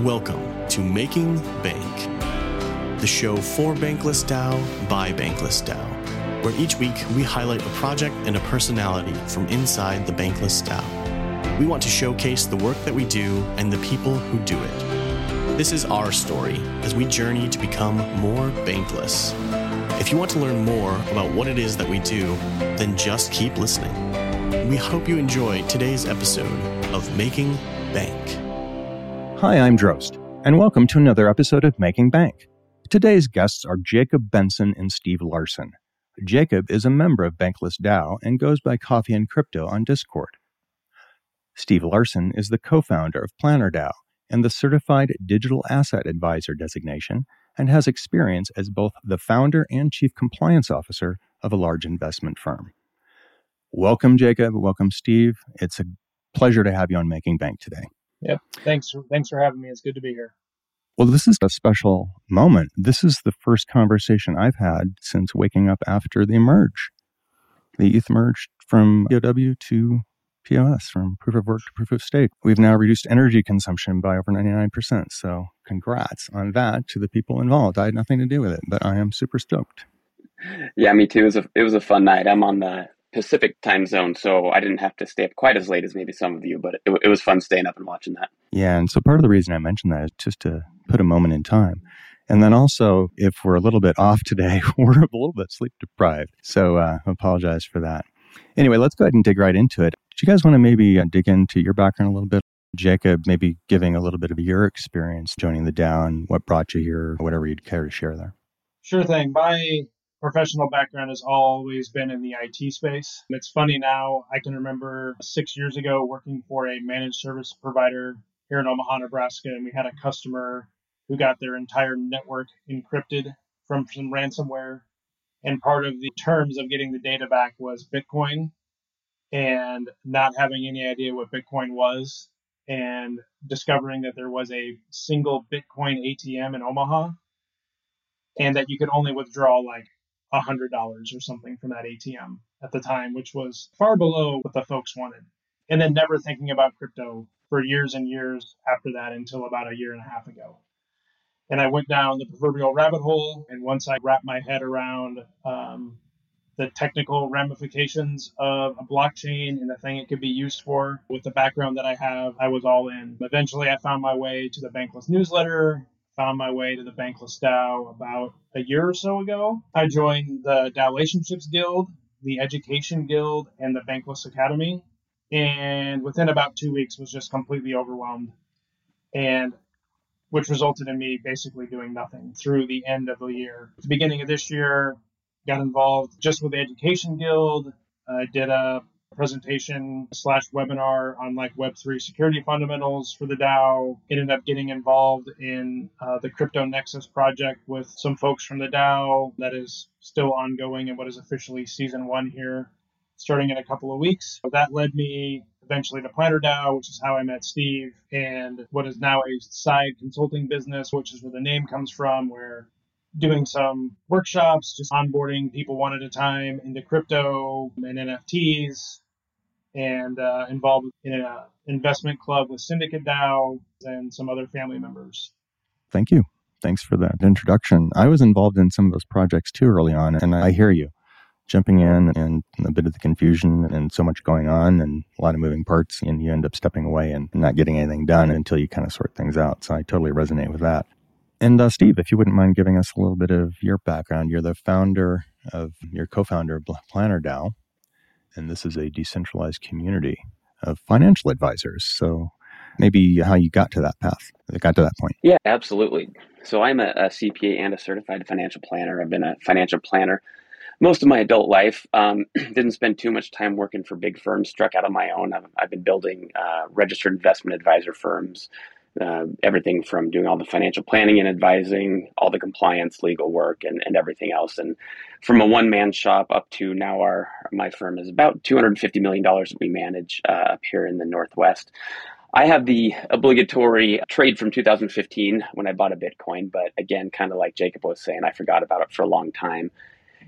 Welcome to Making Bank, the show for Bankless DAO by Bankless DAO, where each week we highlight a project and a personality from inside the Bankless DAO. We want to showcase the work that we do and the people who do it. This is our story as we journey to become more bankless. If you want to learn more about what it is that we do, then just keep listening. We hope you enjoy today's episode of Making Bank. Hi, I'm Droste, and welcome to another episode of Making Bank. Today's guests are Jacob Benson and Steve Larsen. Jacob is a member of Bankless DAO and goes by Coffee and Crypto on Discord. Steve Larsen is the co founder of Planner DAO and the Certified Digital Asset Advisor designation and has experience as both the founder and chief compliance officer of a large investment firm. Welcome, Jacob. Welcome, Steve. It's a pleasure to have you on Making Bank today. Yep. Thanks. Thanks for having me. It's good to be here. Well, this is a special moment. This is the first conversation I've had since waking up after the merge. The ETH merged from POW to POS, from proof of work to proof of stake. We've now reduced energy consumption by over 99%. So, congrats on that to the people involved. I had nothing to do with it, but I am super stoked. Yeah, me too. It was a, it was a fun night. I'm on the Pacific time zone, so I didn't have to stay up quite as late as maybe some of you, but it, it was fun staying up and watching that. Yeah, and so part of the reason I mentioned that is just to put a moment in time. And then also, if we're a little bit off today, we're a little bit sleep deprived. So uh, I apologize for that. Anyway, let's go ahead and dig right into it. Do you guys want to maybe uh, dig into your background a little bit? Jacob, maybe giving a little bit of your experience joining the DAO and what brought you here, whatever you'd care to share there. Sure thing. My professional background has always been in the IT space. It's funny now, I can remember six years ago working for a managed service provider here in Omaha, Nebraska, and we had a customer who got their entire network encrypted from some ransomware. And part of the terms of getting the data back was Bitcoin and not having any idea what Bitcoin was and discovering that there was a single Bitcoin ATM in Omaha and that you could only withdraw like $100 or something from that ATM at the time, which was far below what the folks wanted. And then never thinking about crypto for years and years after that until about a year and a half ago. And I went down the proverbial rabbit hole. And once I wrapped my head around um, the technical ramifications of a blockchain and the thing it could be used for, with the background that I have, I was all in. Eventually, I found my way to the Bankless newsletter found my way to the Bankless DAO about a year or so ago. I joined the DAO Relationships Guild, the Education Guild, and the Bankless Academy. And within about two weeks was just completely overwhelmed. And which resulted in me basically doing nothing through the end of the year. At the beginning of this year, got involved just with the Education Guild. I did a presentation slash webinar on like Web3 security fundamentals for the DAO. Ended up getting involved in uh, the Crypto Nexus project with some folks from the DAO that is still ongoing and what is officially season one here, starting in a couple of weeks. That led me eventually to Planner DAO, which is how I met Steve, and what is now a side consulting business, which is where the name comes from, where doing some workshops, just onboarding people one at a time into crypto and NFTs, and uh, involved in an investment club with Syndicate DAO and some other family members. Thank you. Thanks for that introduction. I was involved in some of those projects too early on, and I hear you jumping in and a bit of the confusion and so much going on and a lot of moving parts, and you end up stepping away and not getting anything done until you kind of sort things out. So I totally resonate with that. And uh, Steve, if you wouldn't mind giving us a little bit of your background, you're the founder of, your co-founder of Planner DAO, and this is a decentralized community of financial advisors. So maybe how you got to that path, that got to that point. Yeah, absolutely. So I'm a, a CPA and a certified financial planner. I've been a financial planner most of my adult life. Um, didn't spend too much time working for big firms. Struck out on my own. I've, I've been building uh, registered investment advisor firms, uh, everything from doing all the financial planning and advising, all the compliance, legal work, and, and everything else. And from a one man shop up to now, our my firm is about two hundred and fifty million dollars that we manage uh, up here in the Northwest. I have the obligatory trade from 2015 when I bought a Bitcoin, but again, kind of like Jacob was saying, I forgot about it for a long time.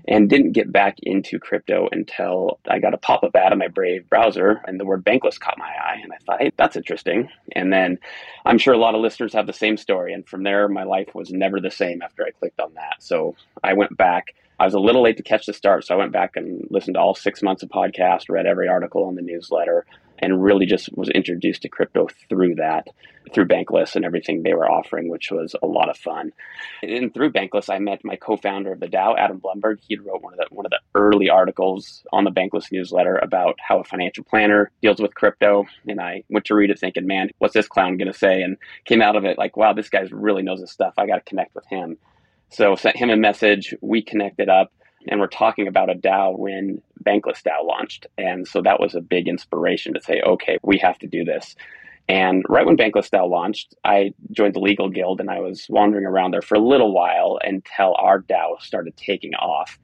And didn't get back into crypto until I got a pop up ad on my Brave browser and the word bankless caught my eye. And I thought, hey, that's interesting. And then I'm sure a lot of listeners have the same story. And from there, my life was never the same after I clicked on that. So I went back. I was a little late to catch the start. So I went back and listened to all six months of podcast, read every article in the newsletter, and really just was introduced to crypto through that, through Bankless and everything they were offering, which was a lot of fun. And through Bankless, I met my co-founder of the DAO, Adam Blumberg. He wrote one of the one of the early articles on the Bankless newsletter about how a financial planner deals with crypto. And I went to read it thinking, man, what's this clown going to say? And came out of it like, wow, this guy really knows his stuff. I got to connect with him. So sent him a message. We connected up and we're talking about a DAO when Bankless DAO launched. And so that was a big inspiration to say, okay, we have to do this. And right when Bankless DAO launched, I joined the legal guild and I was wandering around there for a little while until our DAO started taking off.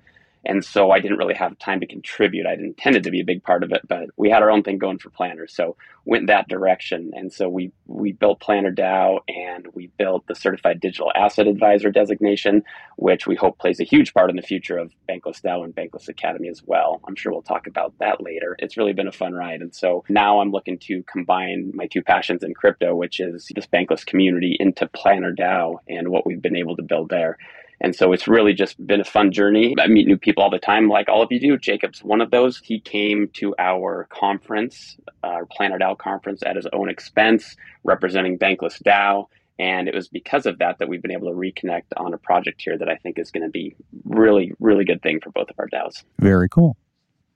And so I didn't really have time to contribute. I'd intended to be a big part of it, but we had our own thing going for planners. So went that direction. And so we, we built Planner DAO and we built the certified digital asset advisor designation, which we hope plays a huge part in the future of Bankless DAO and Bankless Academy as well. I'm sure we'll talk about that later. It's really been a fun ride. And so now I'm looking to combine my two passions in crypto, which is this Bankless community into Planner DAO and what we've been able to build there. And so it's really just been a fun journey. I meet new people all the time, like all of you do. Jacob's one of those. He came to our conference, our Planner DAO conference, at his own expense, representing Bankless DAO. And it was because of that that we've been able to reconnect on a project here that I think is going to be really, really good thing for both of our DAOs. Very cool.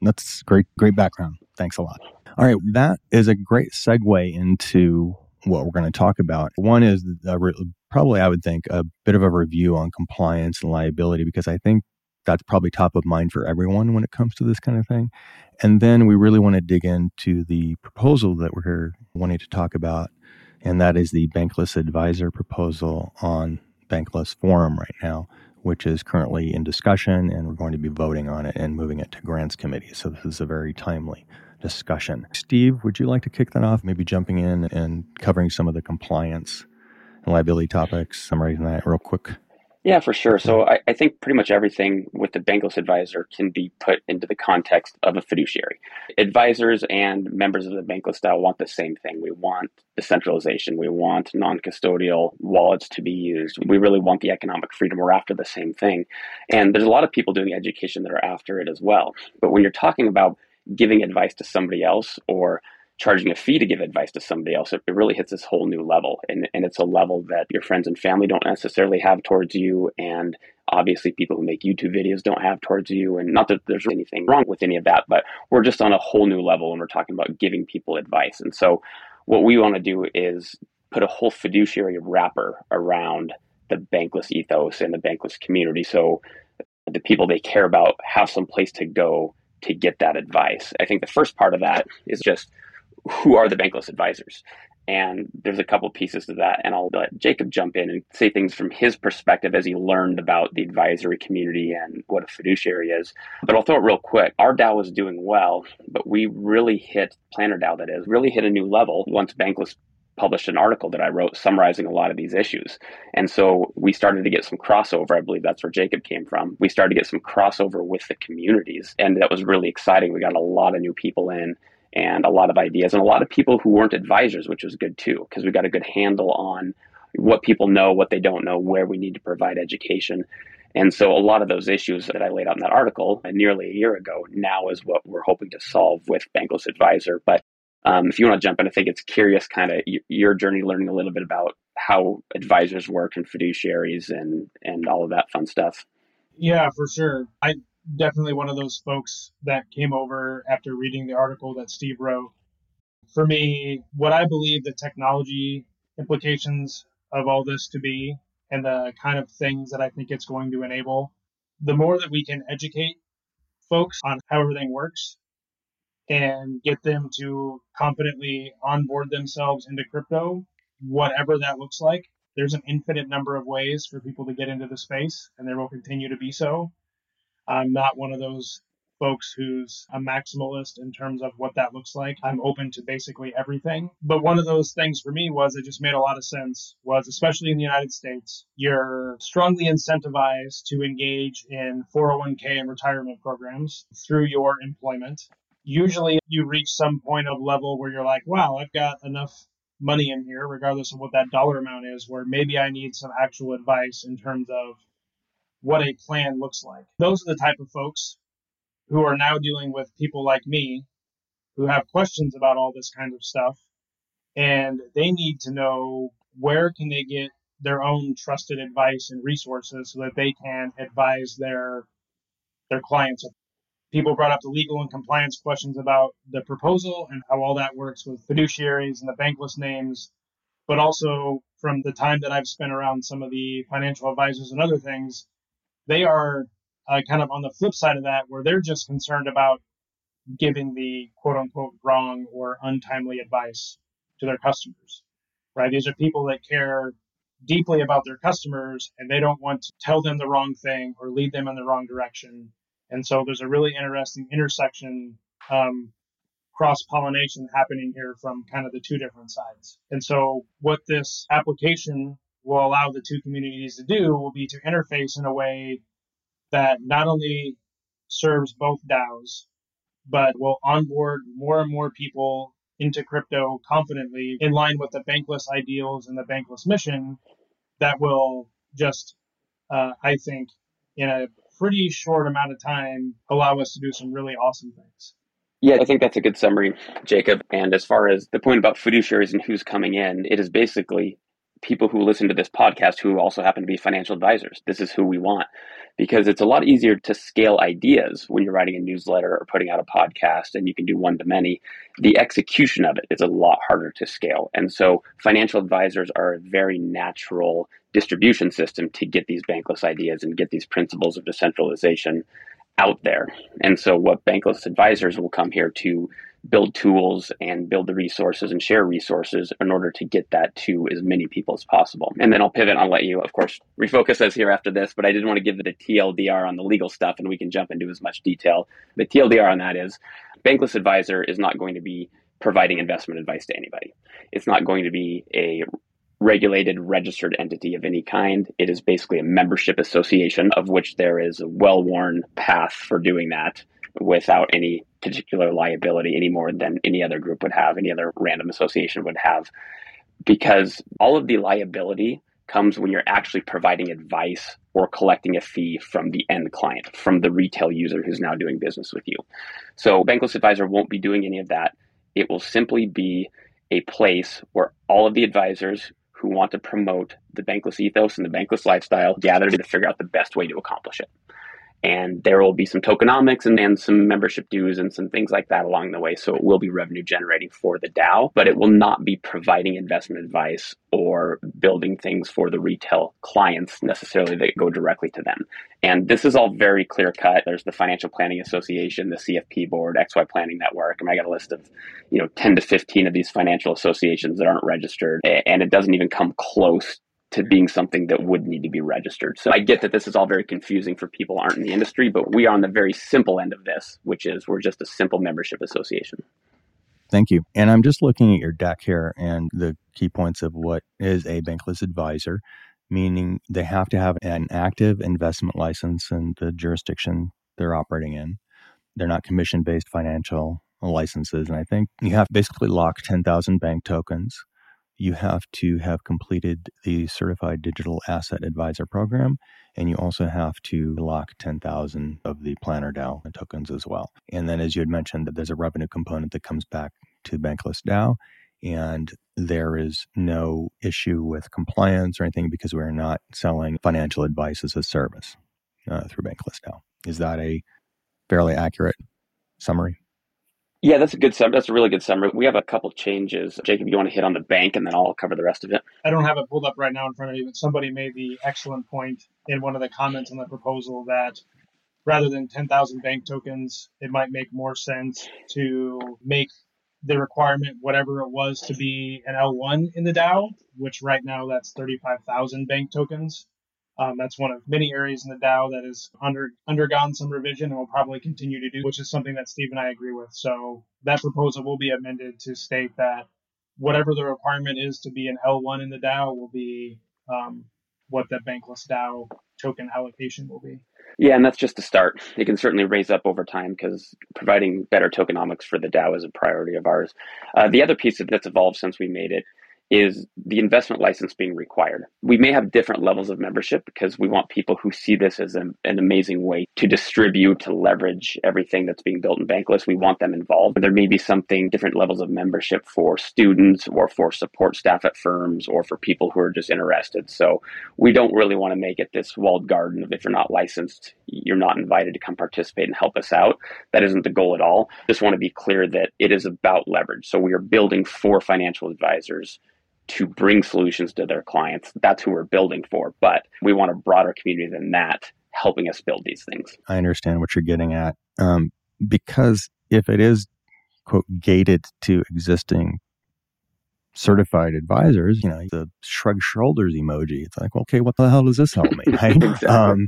That's great, great background. Thanks a lot. All right, that is a great segue into what we're going to talk about. One is re- probably, I would think, a bit of a review on compliance and liability, because I think that's probably top of mind for everyone when it comes to this kind of thing. And then we really want to dig into the proposal that we're wanting to talk about, and that is the Bankless Advisor proposal on Bankless Forum right now, which is currently in discussion, and we're going to be voting on it and moving it to grants committee. So this is a very timely discussion. Steve, would you like to kick that off? Maybe jumping in and covering some of the compliance liability topics, summarizing that real quick. Yeah, for sure. So I, I, think pretty much everything with the Bankless advisor can be put into the context of a fiduciary. Advisors and members of the Bankless style want the same thing. We want decentralization. We want non-custodial wallets to be used. We really want the economic freedom. We're after the same thing. And there's a lot of people doing education that are after it as well. But when you're talking about giving advice to somebody else or charging a fee to give advice to somebody else, it, really hits this whole new level. And, and it's a level that your friends and family don't necessarily have towards you. And obviously, people who make YouTube videos don't have towards you. And not that there's anything wrong with any of that, but we're just on a whole new level when we're talking about giving people advice. And so, what we want to do is put a whole fiduciary wrapper around the bankless ethos and the bankless community. So, the people they care about have some place to go to get that advice. I think the first part of that is just who are the bankless advisors? And there's a couple pieces to that. And I'll let Jacob jump in and say things from his perspective as he learned about the advisory community and what a fiduciary is. But I'll throw it real quick. Our DAO is doing well, but we really hit Planner DAO, that is, really hit a new level once Bankless published an article that I wrote summarizing a lot of these issues. And so we started to get some crossover. I believe that's where Jacob came from. We started to get some crossover with the communities. And that was really exciting. We got a lot of new people in and a lot of ideas and a lot of people who weren't advisors, which was good too, because we got a good handle on what people know, what they don't know, where we need to provide education. And so a lot of those issues that I laid out in that article nearly a year ago now is what we're hoping to solve with Bankless Advisor. But um, if you want to jump in, I think it's curious kind of your journey learning a little bit about how advisors work and fiduciaries and, and all of that fun stuff. Yeah, for sure. I definitely one of those folks that came over after reading the article that Steve wrote. For me, what I believe the technology implications of all this to be and the kind of things that I think it's going to enable, the more that we can educate folks on how everything works, and get them to confidently onboard themselves into crypto, whatever that looks like. There's an infinite number of ways for people to get into the space, and there will continue to be so. I'm not one of those folks who's a maximalist in terms of what that looks like. I'm open to basically everything. But one of those things for me was it just made a lot of sense was especially in the United States, you're strongly incentivized to engage in 401k and retirement programs through your employment. Usually you reach some point of level where you're like, wow, I've got enough money in here, regardless of what that dollar amount is, where maybe I need some actual advice in terms of what a plan looks like. Those are the type of folks who are now dealing with people like me who have questions about all this kind of stuff and they need to know where can they get their own trusted advice and resources so that they can advise their their clients people brought up the legal and compliance questions about the proposal and how all that works with fiduciaries and the bankless names but also from the time that I've spent around some of the financial advisors and other things they are uh, kind of on the flip side of that, where they're just concerned about giving the quote unquote wrong or untimely advice to their customers, right? These are people that care deeply about their customers and they don't want to tell them the wrong thing or lead them in the wrong direction. And so there's a really interesting intersection, um, cross pollination happening here from kind of the two different sides. And so what this application will allow the two communities to do will be to interface in a way that not only serves both DAOs, but will onboard more and more people into crypto confidently in line with the bankless ideals and the bankless mission that will just, uh, I think, in a pretty short amount of time, allow us to do some really awesome things. Yeah, I think that's a good summary, Jacob. And as far as the point about fiduciaries and who's coming in, it is basically people who listen to this podcast who also happen to be financial advisors. This is who we want because it's a lot easier to scale ideas when you're writing a newsletter or putting out a podcast and you can do one to many. The execution of it is a lot harder to scale. And so financial advisors are a very natural distribution system to get these bankless ideas and get these principles of decentralization out there. And so what bankless advisors will come here to build tools and build the resources and share resources in order to get that to as many people as possible. And then I'll pivot. I'll let you, of course, refocus us here after this, but I didn't want to give it a TLDR on the legal stuff and we can jump into as much detail. The TLDR on that is Bankless Advisor is not going to be providing investment advice to anybody. It's not going to be a regulated registered entity of any kind. It is basically a membership association of which there is a well worn path for doing that without any particular liability any more than any other group would have, any other random association would have. Because all of the liability comes when you're actually providing advice or collecting a fee from the end client, from the retail user who's now doing business with you. So, Bankless Advisor won't be doing any of that. It will simply be a place where all of the advisors who want to promote the bankless ethos and the bankless lifestyle gather to figure out the best way to accomplish it and there will be some tokenomics and, and some membership dues and some things like that along the way. So it will be revenue generating for the DAO, but it will not be providing investment advice or building things for the retail clients necessarily that go directly to them. And this is all very clear cut. There's the Financial Planning Association, the CFP board, XY Planning Network. and I got a list of, you know, 10 to 15 of these financial associations that aren't registered. And it doesn't even come close to being something that would need to be registered. So I get that this is all very confusing for people aren't in the industry, but we are on the very simple end of this, which is we're just a simple membership association. Thank you. And I'm just looking at your deck here and the key points of what is a bankless advisor, meaning they have to have an active investment license in the jurisdiction they're operating in. They're not commission based financial licenses. And I think you have basically lock 10,000 bank tokens you have to have completed the Certified Digital Asset Advisor program, and you also have to lock 10,000 of the Planner DAO tokens as well. And then, as you had mentioned, that there's a revenue component that comes back to Bankless DAO, and there is no issue with compliance or anything because we're not selling financial advice as a service uh, through Bankless DAO. Is that a fairly accurate summary? Yeah, that's a good summary. That's a really good summary. We have a couple changes. Jacob, you want to hit on the bank and then I'll cover the rest of it? I don't have it pulled up right now in front of me, but somebody made the excellent point in one of the comments on the proposal that rather than 10,000 bank tokens, it might make more sense to make the requirement whatever it was to be an L1 in the DAO, which right now that's 35,000 bank tokens. Um, that's one of many areas in the DAO that has under undergone some revision and will probably continue to do, which is something that Steve and I agree with. So that proposal will be amended to state that whatever the requirement is to be an L1 in the DAO will be um, what the bankless DAO token allocation will be. Yeah, and that's just a start. It can certainly raise up over time because providing better tokenomics for the DAO is a priority of ours. Uh, the other piece that's evolved since we made it is the investment license being required. We may have different levels of membership because we want people who see this as an, amazing way to distribute, to leverage everything that's being built in Bankless. We want them involved. There may be something different levels of membership for students or for support staff at firms or for people who are just interested. So we don't really want to make it this walled garden of if you're not licensed, you're not invited to come participate and help us out. That isn't the goal at all. Just want to be clear that it is about leverage. So we are building for financial advisors to bring solutions to their clients. That's who we're building for. But we want a broader community than that helping us build these things. I understand what you're getting at. Um, because if it is, quote, gated to existing certified advisors, you know, the shrug shoulders emoji, it's like, okay, what the hell does this help me? Right? exactly. um,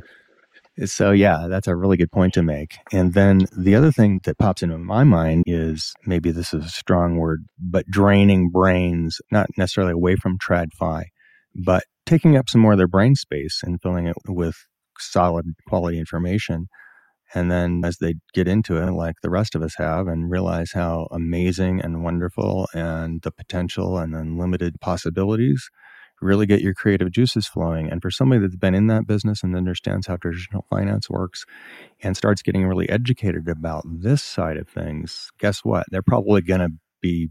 so, yeah, that's a really good point to make. And then the other thing that pops into my mind is maybe this is a strong word, but draining brains, not necessarily away from TradFi, but taking up some more of their brain space and filling it with solid quality information. And then as they get into it, like the rest of us have, and realize how amazing and wonderful and the potential and unlimited possibilities really get your creative juices flowing. And for somebody that's been in that business and understands how traditional finance works and starts getting really educated about this side of things, guess what? They're probably going to be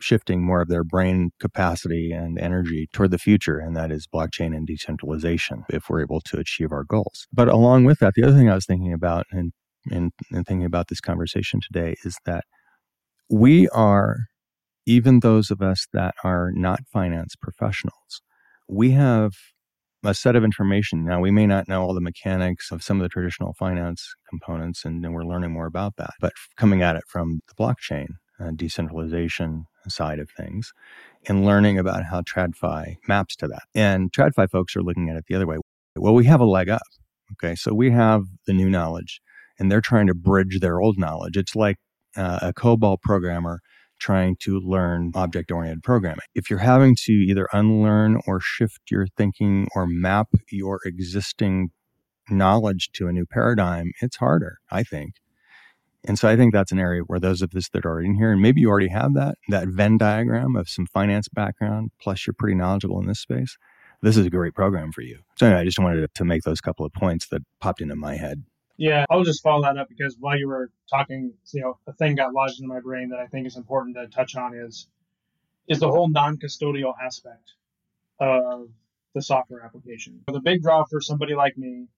shifting more of their brain capacity and energy toward the future, and that is blockchain and decentralization if we're able to achieve our goals. But along with that, the other thing I was thinking about and, and, thinking about this conversation today is that we are even those of us that are not finance professionals, we have a set of information. Now, we may not know all the mechanics of some of the traditional finance components, and, we're learning more about that. But coming at it from the blockchain, uh, decentralization side of things, and learning about how TradFi maps to that. And TradFi folks are looking at it the other way. Well, we have a leg up. Okay, so we have the new knowledge, and they're trying to bridge their old knowledge. It's like uh, a COBOL programmer trying to learn object oriented programming. If you're having to either unlearn or shift your thinking or map your existing knowledge to a new paradigm, it's harder, I think. And so I think that's an area where those of us that are in here, and maybe you already have that, that Venn diagram of some finance background, plus you're pretty knowledgeable in this space, this is a great program for you. So anyway, I just wanted to make those couple of points that popped into my head. Yeah, I'll just follow that up because while you were talking, you know, a thing got lodged in my brain that I think is important to touch on is is the whole non-custodial aspect of the software application. The big draw for somebody like me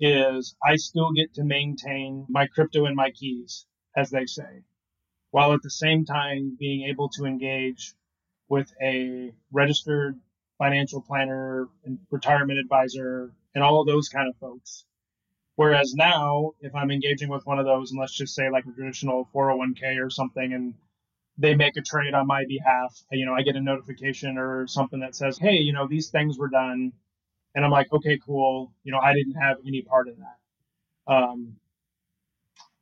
is I still get to maintain my crypto and my keys, as they say, while at the same time being able to engage with a registered financial planner and retirement advisor and all of those kind of folks Whereas now, if I'm engaging with one of those, and let's just say like a traditional 401k or something, and they make a trade on my behalf, you know, I get a notification or something that says, hey, you know, these things were done. And I'm like, okay, cool. You know, I didn't have any part in that. Um,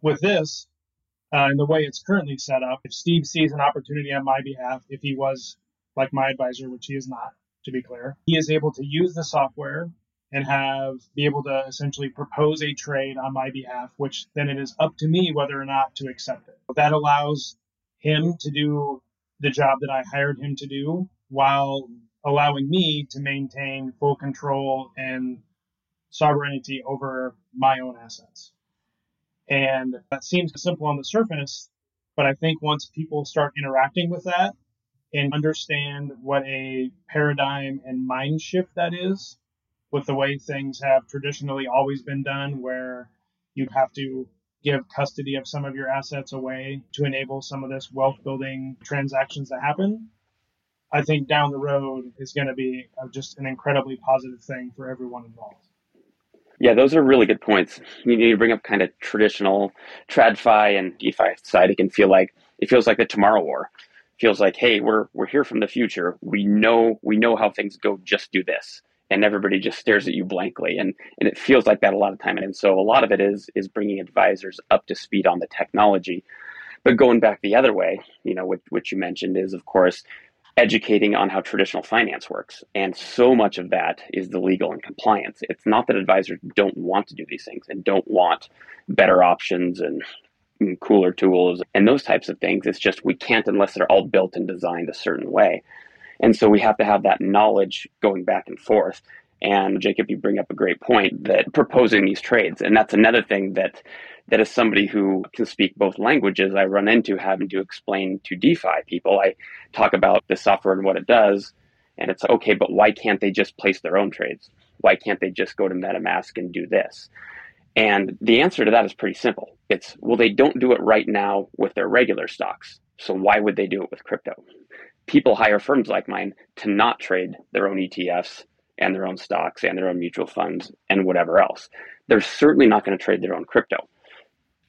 with this, uh, and the way it's currently set up, if Steve sees an opportunity on my behalf, if he was like my advisor, which he is not, to be clear, he is able to use the software and have be able to essentially propose a trade on my behalf, which then it is up to me whether or not to accept it. That allows him to do the job that I hired him to do while allowing me to maintain full control and sovereignty over my own assets. And that seems simple on the surface, but I think once people start interacting with that and understand what a paradigm and mind shift that is, with the way things have traditionally always been done, where you have to give custody of some of your assets away to enable some of this wealth building transactions to happen. I think down the road is going to be just an incredibly positive thing for everyone involved. Yeah, those are really good points. You to bring up kind of traditional TradFi and DeFi side. It can feel like it feels like the tomorrow war. Feels like, hey, we're we're here from the future. We know we know how things go. Just do this and everybody just stares at you blankly and and it feels like that a lot of time. And so a lot of it is is bringing advisors up to speed on the technology. But going back the other way you know which, which you mentioned is of course educating on how traditional finance works. And so much of that is the legal and compliance. It's not that advisors don't want to do these things and don't want better options and cooler tools and those types of things. It's just we can't unless they're all built and designed a certain way and so we have to have that knowledge going back and forth. And Jacob, you bring up a great point that proposing these trades, and that's another thing that that as somebody who can speak both languages, I run into having to explain to DeFi people. I talk about the software and what it does, and it's okay, but why can't they just place their own trades? Why can't they just go to MetaMask and do this? And the answer to that is pretty simple. It's well, they don't do it right now with their regular stocks. So why would they do it with crypto? People hire firms like mine to not trade their own ETFs and their own stocks and their own mutual funds and whatever else. They're certainly not going to trade their own crypto.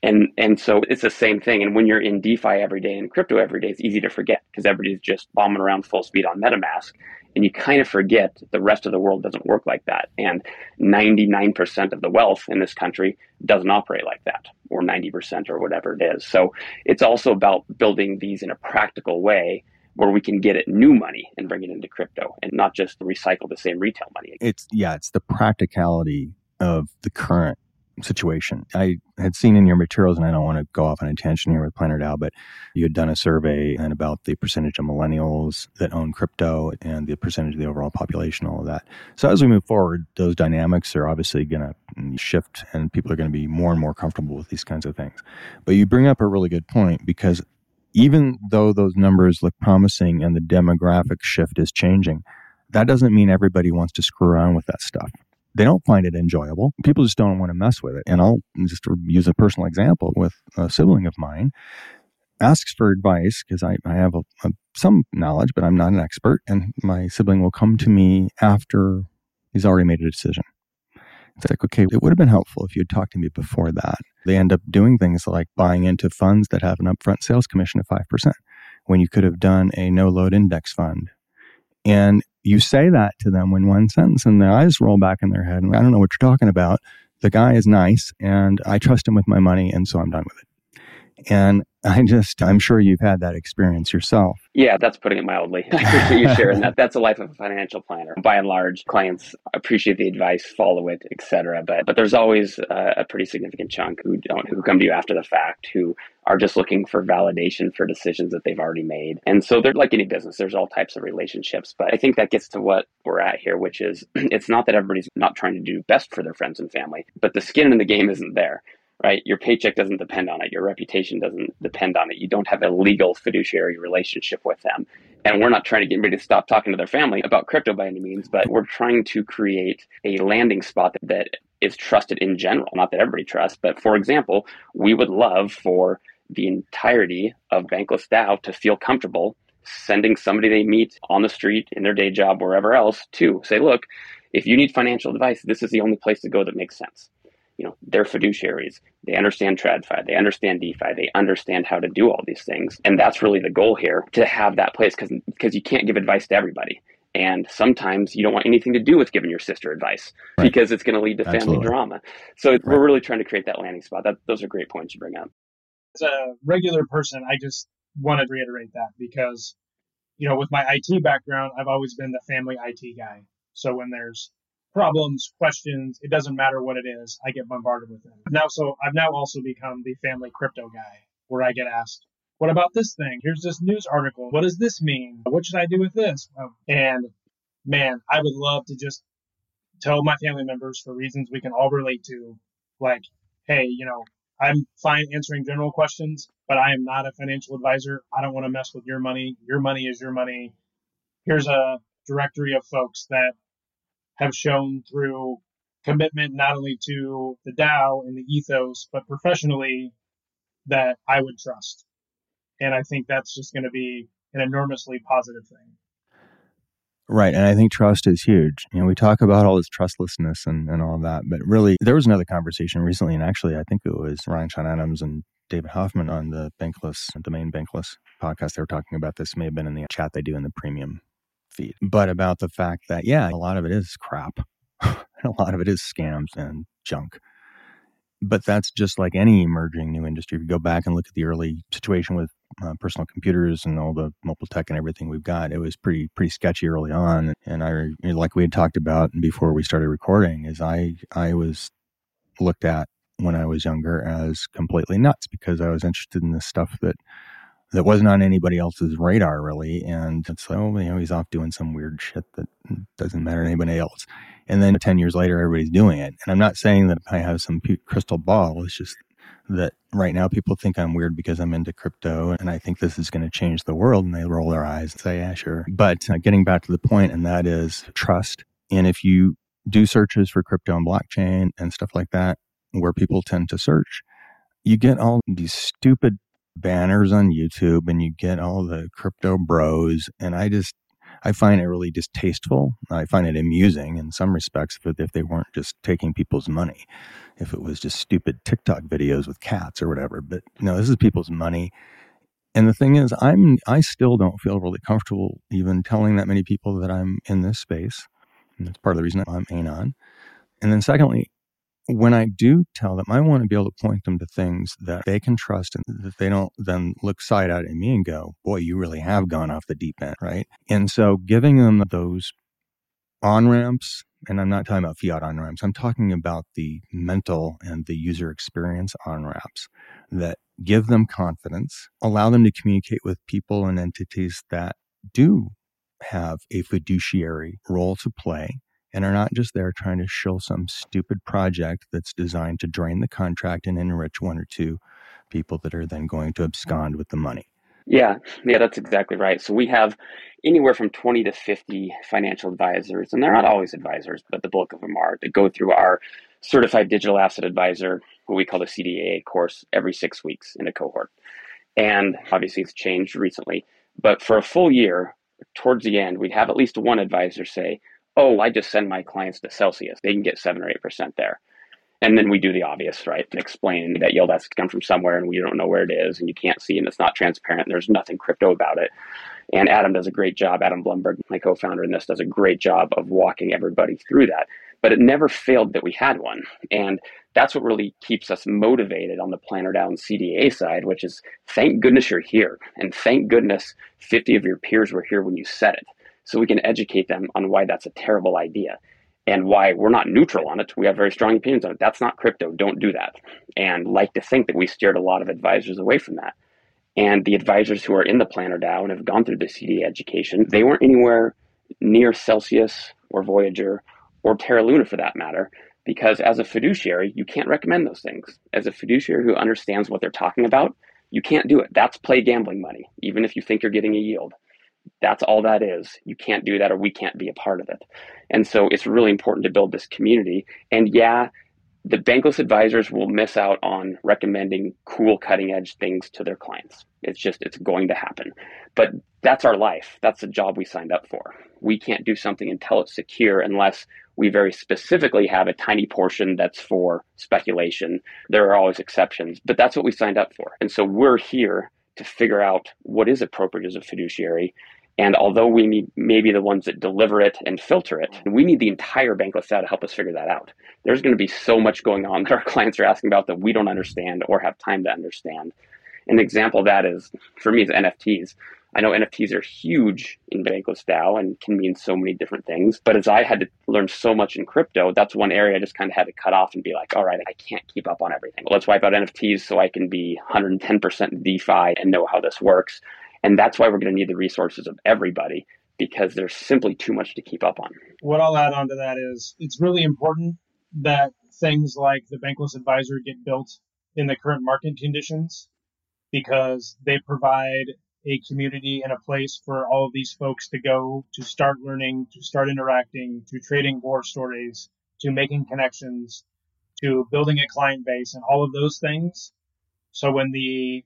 And and so it's the same thing. And when you're in DeFi every day and crypto every day, it's easy to forget because everybody's just bombing around full speed on MetaMask. And you kind of forget the rest of the world doesn't work like that. And 99% of the wealth in this country doesn't operate like that, or 90% or whatever it is. So it's also about building these in a practical way where we can get it new money and bring it into crypto and not just recycle the same retail money. It's yeah, it's the practicality of the current situation. I had seen in your materials, and I don't want to go off on a tangent here with Planner DAO, but you had done a survey and about the percentage of millennials that own crypto and the percentage of the overall population, all of that. So as we move forward, those dynamics are obviously going to shift, and people are going to be more and more comfortable with these kinds of things. But you bring up a really good point because even though those numbers look promising and the demographic shift is changing, that doesn't mean everybody wants to screw around with that stuff. They don't find it enjoyable. People just don't want to mess with it. And I'll just use a personal example with a sibling of mine asks for advice because I, I have a, a, some knowledge, but I'm not an expert. And my sibling will come to me after he's already made a decision. It's like, okay, it would have been helpful if you had talked to me before that. They end up doing things like buying into funds that have an upfront sales commission of 5% when you could have done a no load index fund. And you say that to them in one sentence and their eyes roll back in their head and I don't know what you're talking about. The guy is nice and I trust him with my money and so I'm done with it. And I just, I'm sure you've had that experience yourself. Yeah, that's putting it mildly. I appreciate you sharing that. That's the life of a financial planner. By and large, clients appreciate the advice, follow it, etc. But but there's always a, a pretty significant chunk who don't, who come to you after the fact, who are just looking for validation for decisions that they've already made. And so they're like any business, there's all types of relationships. But I think that gets to what we're at here, which is it's not that everybody's not trying to do best for their friends and family, but the skin in the game isn't there right? Your paycheck doesn't depend on it. Your reputation doesn't depend on it. You don't have a legal fiduciary relationship with them. And we're not trying to get anybody to stop talking to their family about crypto by any means, but we're trying to create a landing spot that is trusted in general. Not that everybody trusts, but for example, we would love for the entirety of Bankless DAO to feel comfortable sending somebody they meet on the street, in their day job, wherever else, to say, look, if you need financial advice, this is the only place to go that makes sense you know they're fiduciaries. They understand tradfi they understand defi they understand how to do all these things. And that's really the goal here to have that place because because you can't give advice to everybody. And sometimes you don't want anything to do with giving your sister advice right. because it's going to lead to family Absolutely. drama. So right. we're really trying to create that landing spot. That those are great points you bring up. As a regular person i just want to reiterate that because you know with my it background i've always been the family it guy. So when there's problems, questions, it doesn't matter what it is, I get bombarded with them. Now, so I've now also become the family crypto guy where I get asked, what about this thing? Here's this news article. What does this mean? What should I do with this? Um, and man, I would love to just tell my family members for reasons we can all relate to, like, hey, you know, I'm fine answering general questions, but I am not a financial advisor. I don't want to mess with your money. Your money is your money. Here's a directory of folks that have shown through commitment not only to the DAO and the ethos, but professionally that I would trust. And I think that's just going to be an enormously positive thing. Right. And I think trust is huge. You know, we talk about all this trustlessness and, and all that, but really, there was another conversation recently, and actually, I think it was Ryan Sean Adams and David Hoffman on the Bankless, the main Bankless podcast. They were talking about this. May have been in the chat they do in the premium feed, but about the fact that, yeah, a lot of it is crap. a lot of it is scams and junk. But that's just like any emerging new industry. If you go back and look at the early situation with uh, personal computers and all the mobile tech and everything we've got, it was pretty pretty sketchy early on. And I, like we had talked about before we started recording, is I I was looked at when I was younger as completely nuts because I was interested in this stuff that that wasn't on anybody else's radar really. And so, you know, he's off doing some weird shit that doesn't matter to anybody else. And then 10 years later, everybody's doing it. And I'm not saying that I have some crystal ball. It's just that right now people think I'm weird because I'm into crypto and I think this is going to change the world. And they roll their eyes and say, yeah, sure. But uh, getting back to the point, and that is trust. And if you do searches for crypto and blockchain and stuff like that, where people tend to search, you get all these stupid banners on YouTube and you get all the crypto bros. And I just, I find it really distasteful. I find it amusing in some respects if, if they weren't just taking people's money, if it was just stupid TikTok videos with cats or whatever. But no, this is people's money. And the thing is, I'm, I still don't feel really comfortable even telling that many people that I'm in this space. And that's part of the reason I'm Anon. And then secondly, when I do tell them, I want to be able to point them to things that they can trust and that they don't then look side out at me and go, boy, you really have gone off the deep end, right? And so giving them those on ramps, and I'm not talking about fiat on ramps, I'm talking about the mental and the user experience on ramps that give them confidence, allow them to communicate with people and entities that do have a fiduciary role to play and are not just there trying to show some stupid project that's designed to drain the contract and enrich one or two people that are then going to abscond with the money. Yeah, yeah, that's exactly right. So we have anywhere from 20 to 50 financial advisors, and they're not always advisors, but the bulk of them are, that go through our certified digital asset advisor, what we call the CDAA course, every six weeks in a cohort. And obviously, it's changed recently, but for a full year, towards the end, we'd have at least one advisor say, oh, I just send my clients to Celsius. They can get seven or eight percent there. And then we do the obvious, right? And explain that yield has to come from somewhere and we don't know where it is and you can't see and it's not transparent. And there's nothing crypto about it. And Adam does a great job. Adam Blumberg, my co-founder in this, does a great job of walking everybody through that. But it never failed that we had one. And that's what really keeps us motivated on the Planner DAO CDA side, which is thank goodness you're here. And thank goodness 50 of your peers were here when you said it so we can educate them on why that's a terrible idea and why we're not neutral on it. We have very strong opinions on it. That's not crypto. Don't do that. And like to think that we steered a lot of advisors away from that. And the advisors who are in the Planner DAO and have gone through the CD education, they weren't anywhere near Celsius or Voyager or Terra Luna for that matter, because as a fiduciary, you can't recommend those things. As a fiduciary who understands what they're talking about, you can't do it. That's play gambling money, even if you think you're getting a yield. That's all that is. You can't do that or we can't be a part of it. And so it's really important to build this community. And yeah, the bankless advisors will miss out on recommending cool cutting edge things to their clients. It's just, it's going to happen. But that's our life. That's the job we signed up for. We can't do something until it's secure unless we very specifically have a tiny portion that's for speculation. There are always exceptions, but that's what we signed up for. And so we're here to figure out what is appropriate as a fiduciary. And although we need maybe the ones that deliver it and filter it, we need the entire bankless DAO to help us figure that out. There's going to be so much going on that our clients are asking about that we don't understand or have time to understand. An example of that is for me is NFTs. I know NFTs are huge in Bankless DAO and can mean so many different things. But as I had to learn so much in crypto, that's one area I just kind of had to cut off and be like, all right, I can't keep up on everything. Let's wipe out NFTs so I can be 110% DeFi and know how this works. And that's why we're going to need the resources of everybody because there's simply too much to keep up on. What I'll add on to that is it's really important that things like the Bankless Advisor get built in the current market conditions because they provide a community and a place for all of these folks to go to start learning, to start interacting, to trading war stories, to making connections, to building a client base and all of those things. So when the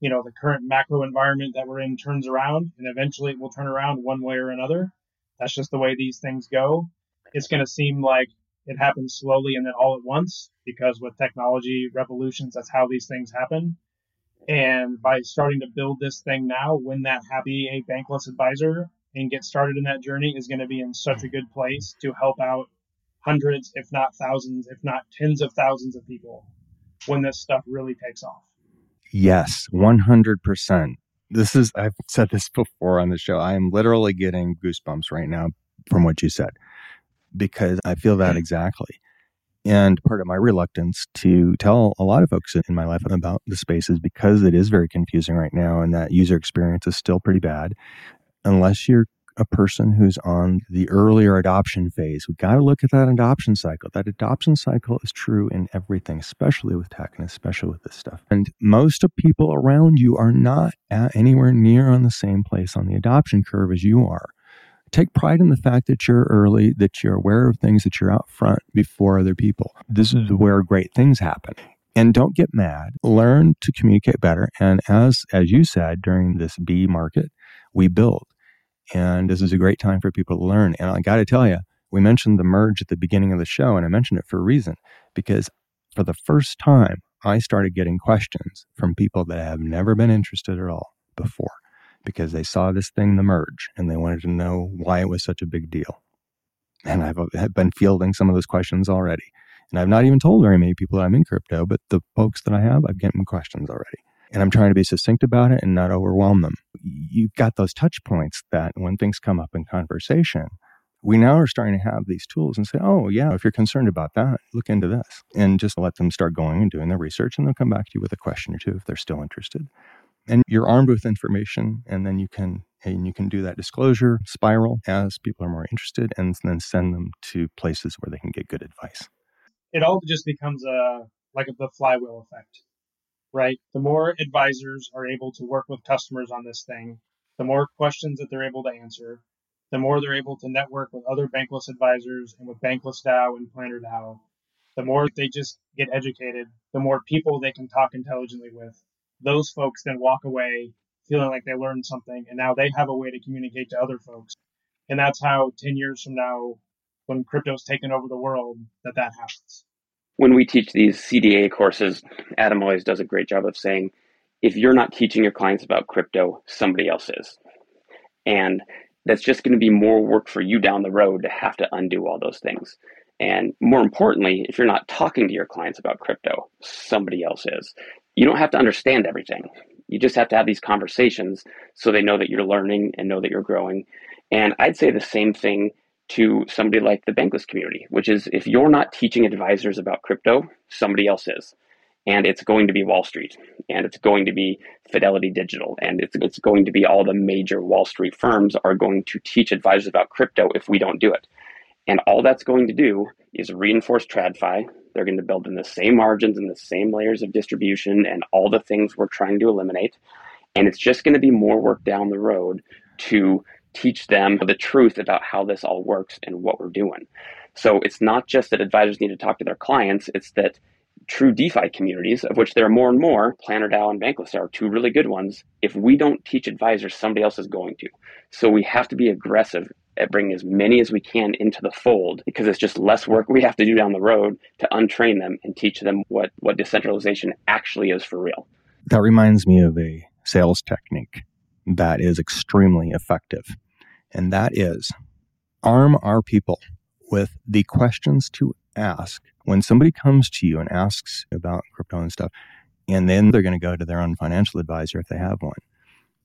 you know the current macro environment that we're in turns around and eventually it will turn around one way or another. That's just the way these things go. It's going to seem like it happens slowly and then all at once because with technology revolutions that's how these things happen. And by starting to build this thing now, when that happy a bankless advisor and get started in that journey is going to be in such a good place to help out hundreds, if not thousands, if not tens of thousands of people when this stuff really takes off. Yes, 100%. This is, I've said this before on the show. I am literally getting goosebumps right now from what you said because I feel that mm-hmm. exactly. And part of my reluctance to tell a lot of folks in my life about the space is because it is very confusing right now and that user experience is still pretty bad. Unless you're a person who's on the earlier adoption phase, we got to look at that adoption cycle. That adoption cycle is true in everything, especially with tech and especially with this stuff. And most of people around you are not anywhere near on the same place on the adoption curve as you are take pride in the fact that you're early, that you're aware of things, that you're out front before other people. This is where great things happen. And don't get mad. Learn to communicate better. And as as you said during this B market, we build. And this is a great time for people to learn. And I got to tell you, we mentioned the merge at the beginning of the show, and I mentioned it for a reason because for the first time, I started getting questions from people that have never been interested at all before because they saw this thing, the merge, and they wanted to know why it was such a big deal. And I've, I've been fielding some of those questions already. And I've not even told very many people that I'm in crypto, but the folks that I have, I've gotten questions already. And I'm trying to be succinct about it and not overwhelm them. You've got those touch points that when things come up in conversation, we now are starting to have these tools and say, oh, yeah, if you're concerned about that, look into this. And just let them start going and doing their research. And they'll come back to you with a question or two if they're still interested and you're armed with information and then you can and you can do that disclosure spiral as people are more interested and then send them to places where they can get good advice it all just becomes a like a, the flywheel effect right? The more advisors are able to work with customers on this thing the more questions that they're able to answer the more they're able to network with other bankless advisors and with bankless dao and planner dao the more they just get educated the more people they can talk intelligently with. Those folks then walk away feeling like they learned something and now they have a way to communicate to other folks. And that's how 10 years from now when crypto's taken over the world that that happens when we teach these cda courses adam always does a great job of saying if you're not teaching your clients about crypto somebody else is and that's just going to be more work for you down the road to have to undo all those things and more importantly, if you're not talking to your clients about crypto, somebody else is you don't have to understand everything. You just have to have these conversations so they know that you're learning and know that you're growing. And I'd say the same thing to somebody like the bankless community, which is if you're not teaching advisors about crypto, somebody else is. And it's going to be Wall Street, and it's going to be Fidelity Digital, and it's, it's going to be all the major Wall Street firms are going to teach advisors about crypto if we don't do it. And all that's going to do is reinforce TradFi, they're going to build in the same margins and the same layers of distribution and all the things we're trying to eliminate. And it's just going to be more work down the road to teach them the truth about how this all works and what we're doing. So it's not just that advisors need to talk to their clients, it's that true DeFi communities, of which there are more and more, PlannerDAO and Bankless are two really good ones. If we don't teach advisors, somebody else is going to. So we have to be aggressive at bringing as many as we can into the fold because it's just less work we have to do down the road to untrain them and teach them what, what decentralization actually is for real. That reminds me of a sales technique that is extremely effective. And that is arm our people with the questions to ask when somebody comes to you and asks about crypto and stuff, and then they're going to go to their own financial advisor if they have one.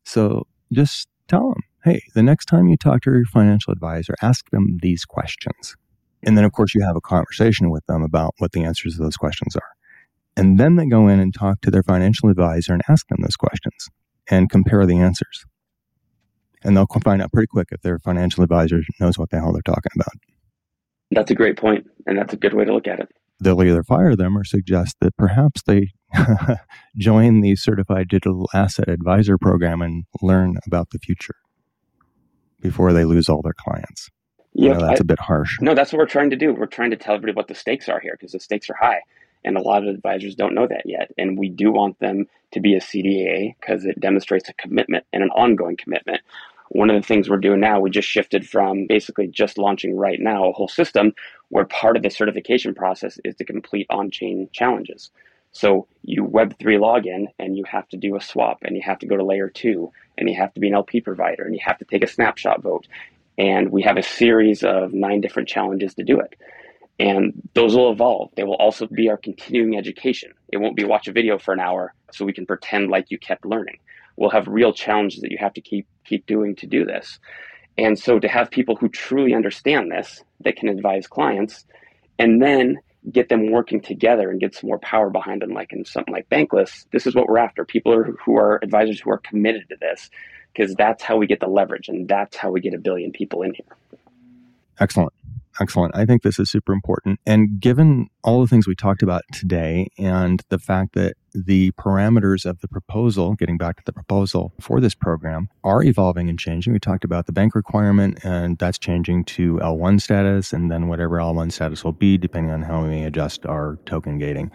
So just tell them, hey, the next time you talk to your financial advisor, ask them these questions. And then, of course, you have a conversation with them about what the answers to those questions are. And then they go in and talk to their financial advisor and ask them those questions and compare the answers. And they'll find out pretty quick if their financial advisor knows what the hell they're talking about. That's a great point, and that's a good way to look at it. They'll either fire them or suggest that perhaps they join the Certified Digital Asset Advisor program and learn about the future before they lose all their clients. Yeah, that's I, a bit harsh. No, that's what we're trying to do. We're trying to tell everybody what the stakes are here because the stakes are high. And a lot of advisors don't know that yet. And we do want them to be a CDA because it demonstrates a commitment and an ongoing commitment. One of the things we're doing now, we just shifted from basically just launching right now a whole system where part of the certification process is to complete on chain challenges. So you Web3 login and you have to do a swap and you have to go to layer two and you have to be an LP provider and you have to take a snapshot vote. And we have a series of nine different challenges to do it. And those will evolve. They will also be our continuing education. It won't be watch a video for an hour so we can pretend like you kept learning. We'll have real challenges that you have to keep keep doing to do this. And so to have people who truly understand this that can advise clients and then get them working together and get some more power behind them, like in something like Bankless, this is what we're after. People are, who are advisors who are committed to this because that's how we get the leverage and that's how we get a billion people in here. Excellent. Excellent. I think this is super important. And given all the things we talked about today and the fact that the parameters of the proposal, getting back to the proposal for this program, are evolving and changing. We talked about the bank requirement, and that's changing to L1 status, and then whatever L1 status will be, depending on how we adjust our token gating.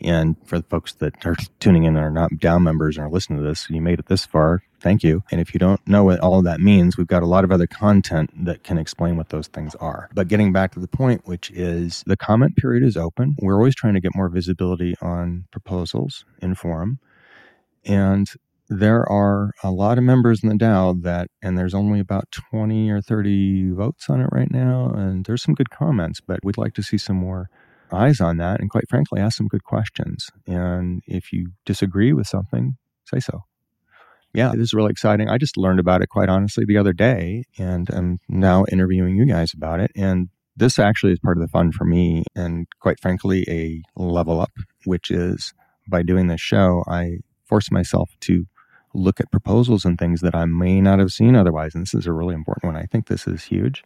And for the folks that are tuning in and are not DAO members and are listening to this, you made it this far. Thank you. And if you don't know what all of that means, we've got a lot of other content that can explain what those things are. But getting back to the point, which is the comment period is open. We're always trying to get more visibility on proposals in forum. And there are a lot of members in the DAO that, and there's only about 20 or 30 votes on it right now. And there's some good comments, but we'd like to see some more eyes on that and quite frankly ask some good questions and if you disagree with something say so yeah this is really exciting i just learned about it quite honestly the other day and i'm now interviewing you guys about it and this actually is part of the fun for me and quite frankly a level up which is by doing this show i force myself to look at proposals and things that i may not have seen otherwise and this is a really important one i think this is huge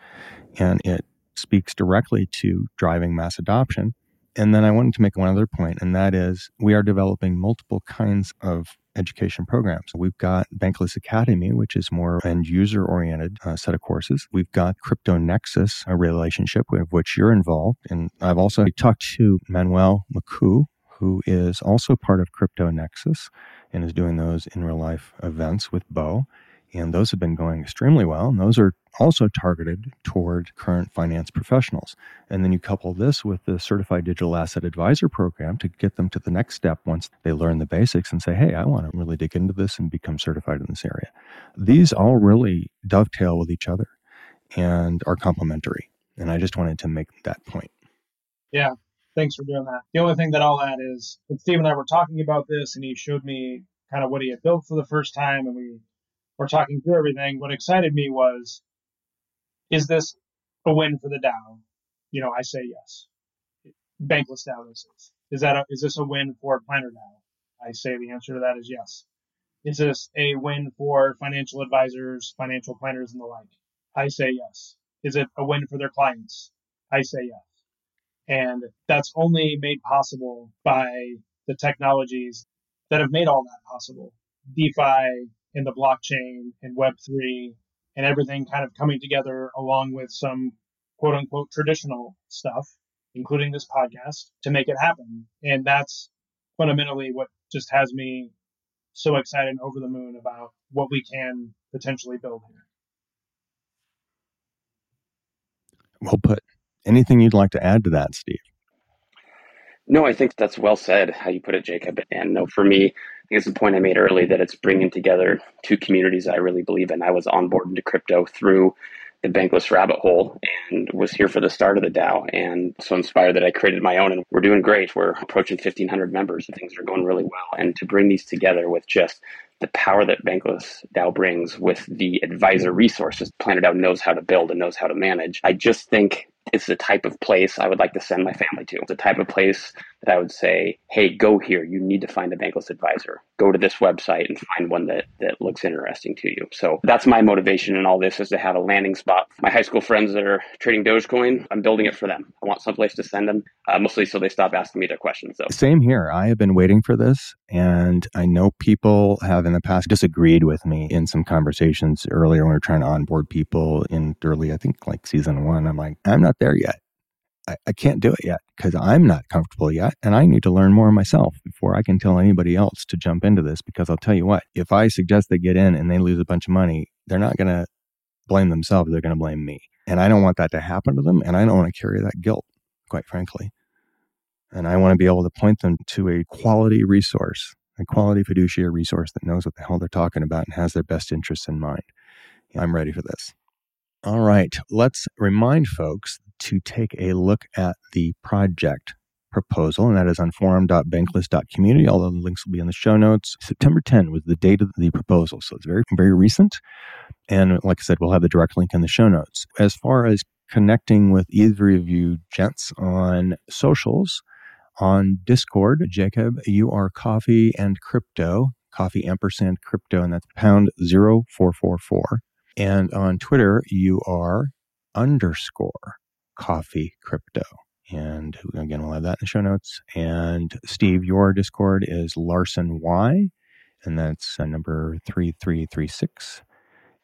and it speaks directly to driving mass adoption. And then I wanted to make one other point, and that is we are developing multiple kinds of education programs. We've got Bankless Academy, which is more end user oriented uh, set of courses. We've got Crypto Nexus, a relationship with which you're involved. And I've also talked to Manuel Maku, who is also part of Crypto Nexus and is doing those in real life events with Bo. And those have been going extremely well. And those are also targeted toward current finance professionals. And then you couple this with the Certified Digital Asset Advisor program to get them to the next step once they learn the basics and say, hey, I want to really dig into this and become certified in this area. These all really dovetail with each other and are complementary. And I just wanted to make that point. Yeah, thanks for doing that. The only thing that I'll add is when Steve and I were talking about this and he showed me kind of what he had built for the first time and we were talking through everything, what excited me was is this a win for the DAO? You know, I say yes. Bankless DAO this is. Is that a, is this a win for Planner DAO? I say the answer to that is yes. Is this a win for financial advisors, financial planners, and the like? I say yes. Is it a win for their clients? I say yes. And that's only made possible by the technologies that have made all that possible. DeFi and the blockchain and Web3 and everything kind of coming together along with some quote unquote traditional stuff, including this podcast, to make it happen. And that's fundamentally what just has me so excited and over the moon about what we can potentially build here. Well put. Anything you'd like to add to that, Steve? No, I think that's well said, how you put it, Jacob. And no, for me, I think it's the point I made early that it's bringing together two communities I really believe in. I was on board into crypto through the bankless rabbit hole and was here for the start of the DAO and so inspired that I created my own and we're doing great. We're approaching 1500 members and things are going really well. And to bring these together with just the power that Bankless DAO brings with the advisor resources Planner DAO knows how to build and knows how to manage, I just think it's the type of place I would like to send my family to. It's the type of place that I would say, hey, go here. You need to find a bankless advisor. Go to this website and find one that, that looks interesting to you. So that's my motivation in all this is to have a landing spot. My high school friends that are trading Dogecoin, I'm building it for them. I want someplace to send them, uh, mostly so they stop asking me their questions. So. Same here. I have been waiting for this. And I know people have in the past disagreed with me in some conversations earlier when we were trying to onboard people in early, I think like season one. I'm like, I'm not there yet. I, I can't do it yet because I'm not comfortable yet. And I need to learn more myself before I can tell anybody else to jump into this. Because I'll tell you what, if I suggest they get in and they lose a bunch of money, they're not going to blame themselves. They're going to blame me. And I don't want that to happen to them. And I don't want to carry that guilt, quite frankly. And I want to be able to point them to a quality resource, a quality fiduciary resource that knows what the hell they're talking about and has their best interests in mind. I'm ready for this. All right, let's remind folks to take a look at the project proposal, and that is on forum.bankless.community. All the links will be in the show notes. September 10 was the date of the proposal, so it's very, very recent. And like I said, we'll have the direct link in the show notes. As far as connecting with either of you gents on socials, on Discord, Jacob, you are coffee and crypto, coffee ampersand crypto, and that's pound 0444. And on Twitter, you are underscore coffee crypto. And again, we'll have that in the show notes. And Steve, your Discord is Larson Y, and that's uh, number 3336.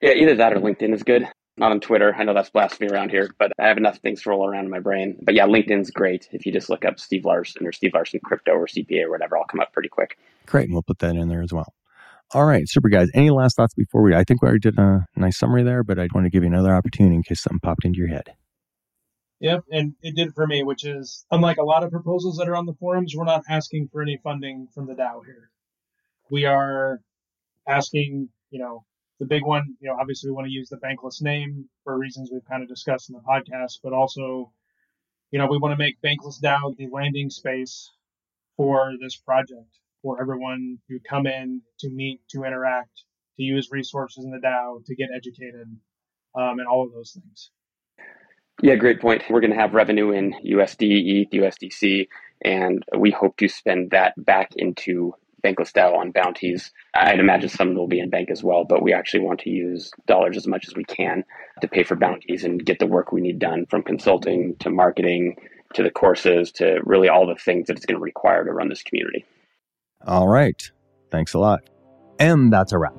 Yeah, either that or LinkedIn is good. Not on Twitter. I know that's blasphemy around here, but I have enough things to roll around in my brain. But yeah, LinkedIn's great. If you just look up Steve Larsen or Steve Larsen Crypto or CPA or whatever, I'll come up pretty quick. Great. And we'll put that in there as well. All right, super guys. Any last thoughts before we? I think we already did a nice summary there, but I want to give you another opportunity in case something popped into your head. Yep, and it did for me, which is unlike a lot of proposals that are on the forums, we're not asking for any funding from the DAO here. We are asking, you know, the big one, you know, obviously we want to use the bankless name for reasons we've kind of discussed in the podcast, but also, you know, we want to make Bankless DAO the landing space for this project for everyone to come in, to meet, to interact, to use resources in the DAO, to get educated, um, and all of those things. Yeah, great point. We're going to have revenue in USD, ETH, USDC, and we hope to spend that back into Bankless DAO on bounties. I'd imagine some will be in bank as well, but we actually want to use dollars as much as we can to pay for bounties and get the work we need done from consulting to marketing to the courses to really all the things that it's going to require to run this community. All right. Thanks a lot. And that's a wrap.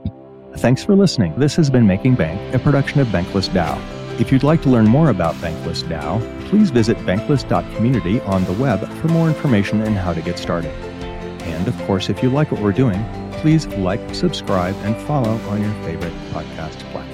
Thanks for listening. This has been Making Bank, a production of Bankless DAO. If you'd like to learn more about Bankless DAO, please visit bankless.community on the web for more information and how to get started. And of course, if you like what we're doing, please like, subscribe, and follow on your favorite podcast platform.